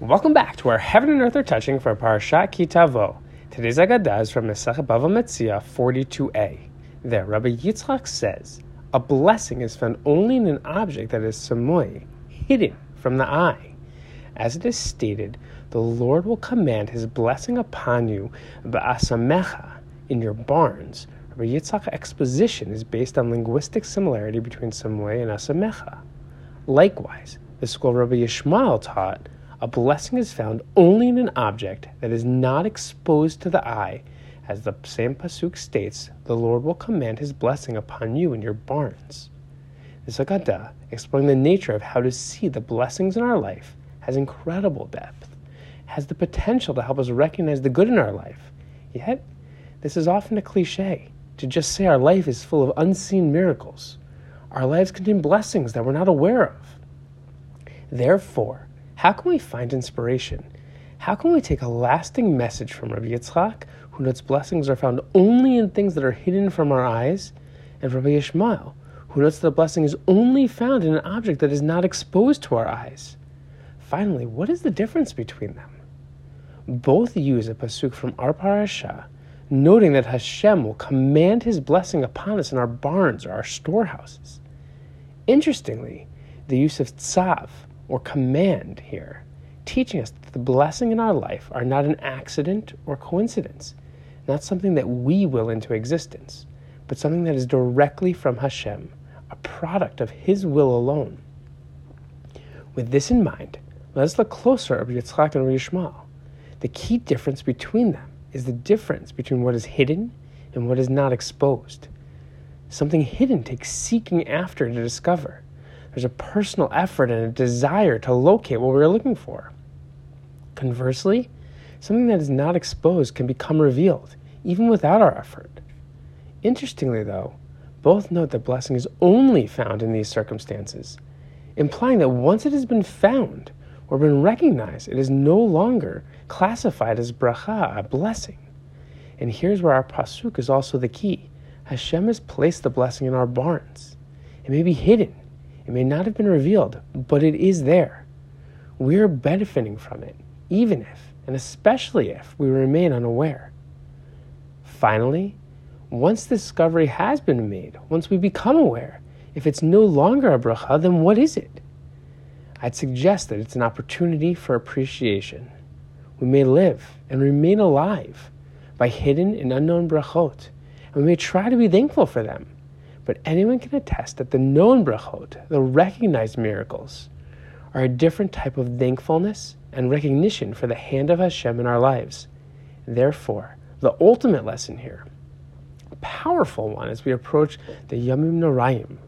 Welcome back to where Heaven and Earth are touching for Parashat Ki Tavo. Today's Agadah is from Mesach Bava Metzia 42a. There, Rabbi Yitzchak says, a blessing is found only in an object that is samoy, hidden from the eye. As it is stated, the Lord will command his blessing upon you, ba'asamecha, in your barns. Rabbi Yitzchak's exposition is based on linguistic similarity between samoy and asamecha. Likewise, the school Rabbi Yishmael taught, a blessing is found only in an object that is not exposed to the eye. As the same Pasuk states, the Lord will command his blessing upon you in your barns. This Agadah, explaining the nature of how to see the blessings in our life, has incredible depth, has the potential to help us recognize the good in our life. Yet, this is often a cliche to just say our life is full of unseen miracles. Our lives contain blessings that we're not aware of. Therefore, how can we find inspiration? How can we take a lasting message from Rabbi Yitzchak, who notes blessings are found only in things that are hidden from our eyes, and Rabbi Yishmael, who notes that a blessing is only found in an object that is not exposed to our eyes? Finally, what is the difference between them? Both use a pasuk from our parasha, noting that Hashem will command His blessing upon us in our barns or our storehouses. Interestingly, the use of tzav, or command here, teaching us that the blessing in our life are not an accident or coincidence, not something that we will into existence, but something that is directly from Hashem, a product of His will alone. With this in mind, let us look closer at Yitzchak and Yishmael. The key difference between them is the difference between what is hidden and what is not exposed. Something hidden takes seeking after to discover there's a personal effort and a desire to locate what we're looking for. Conversely, something that is not exposed can become revealed, even without our effort. Interestingly, though, both note that blessing is only found in these circumstances, implying that once it has been found or been recognized, it is no longer classified as bracha, a blessing. And here's where our pasuk is also the key. Hashem has placed the blessing in our barns. It may be hidden, it may not have been revealed, but it is there. We're benefiting from it, even if, and especially if, we remain unaware. Finally, once the discovery has been made, once we become aware, if it's no longer a bracha, then what is it? I'd suggest that it's an opportunity for appreciation. We may live and remain alive by hidden and unknown brachot, and we may try to be thankful for them but anyone can attest that the known brachot, the recognized miracles, are a different type of thankfulness and recognition for the hand of Hashem in our lives. Therefore, the ultimate lesson here, a powerful one as we approach the Yamim Noraim,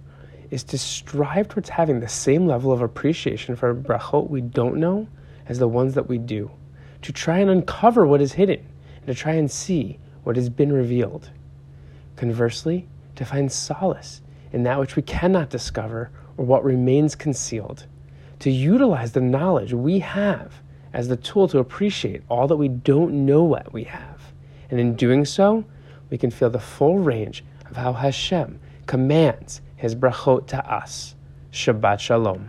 is to strive towards having the same level of appreciation for brachot we don't know as the ones that we do, to try and uncover what is hidden, and to try and see what has been revealed. Conversely, to find solace in that which we cannot discover or what remains concealed, to utilize the knowledge we have as the tool to appreciate all that we don't know what we have. And in doing so, we can feel the full range of how Hashem commands his brachot to us. Shabbat Shalom.